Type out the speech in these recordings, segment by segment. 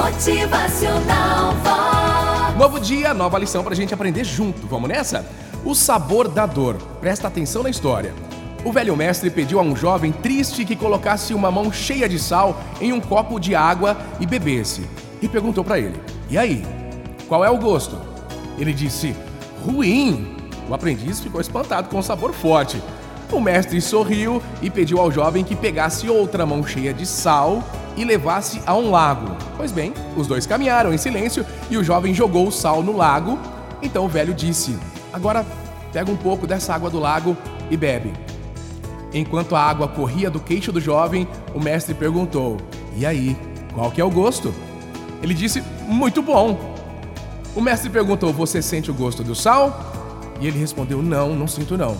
Motivacional Vox. Novo dia, nova lição pra gente aprender junto. Vamos nessa? O sabor da dor. Presta atenção na história. O velho mestre pediu a um jovem triste que colocasse uma mão cheia de sal em um copo de água e bebesse. E perguntou para ele: "E aí? Qual é o gosto?" Ele disse: "Ruim." O aprendiz ficou espantado com o sabor forte. O mestre sorriu e pediu ao jovem que pegasse outra mão cheia de sal e levasse a um lago. Pois bem, os dois caminharam em silêncio e o jovem jogou o sal no lago. Então o velho disse: Agora pega um pouco dessa água do lago e bebe. Enquanto a água corria do queixo do jovem, o mestre perguntou: E aí, qual que é o gosto? Ele disse: Muito bom. O mestre perguntou: Você sente o gosto do sal? E ele respondeu: Não, não sinto não.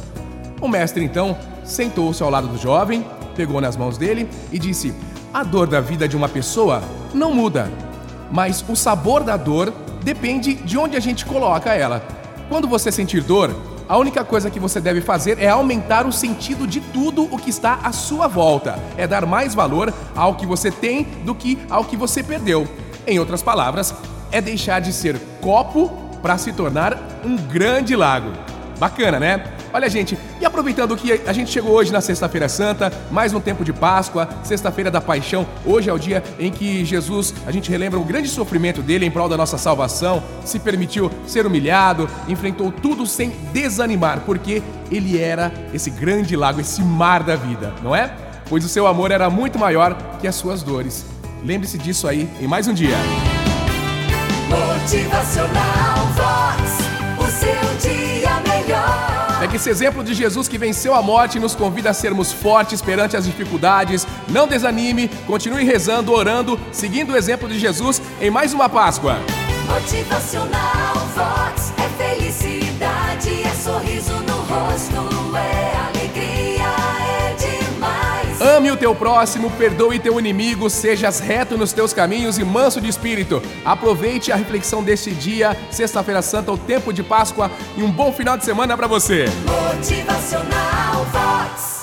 O mestre então sentou-se ao lado do jovem, pegou nas mãos dele e disse: A dor da vida de uma pessoa não muda, mas o sabor da dor depende de onde a gente coloca ela. Quando você sentir dor, a única coisa que você deve fazer é aumentar o sentido de tudo o que está à sua volta. É dar mais valor ao que você tem do que ao que você perdeu. Em outras palavras, é deixar de ser copo para se tornar um grande lago. Bacana, né? Olha, gente, e aproveitando que a gente chegou hoje na Sexta-feira Santa, mais um tempo de Páscoa, Sexta-feira da Paixão, hoje é o dia em que Jesus, a gente relembra o grande sofrimento dele em prol da nossa salvação, se permitiu ser humilhado, enfrentou tudo sem desanimar, porque ele era esse grande lago, esse mar da vida, não é? Pois o seu amor era muito maior que as suas dores. Lembre-se disso aí em mais um dia. Motivacional esse exemplo de Jesus que venceu a morte nos convida a sermos fortes perante as dificuldades. Não desanime, continue rezando, orando, seguindo o exemplo de Jesus em mais uma Páscoa. Motivacional Vox. É felicidade, é sorriso no rosto, Ame o teu próximo, perdoe teu inimigo, sejas reto nos teus caminhos e manso de espírito. Aproveite a reflexão deste dia, Sexta-feira Santa, o tempo de Páscoa e um bom final de semana para você. Motivacional Vox.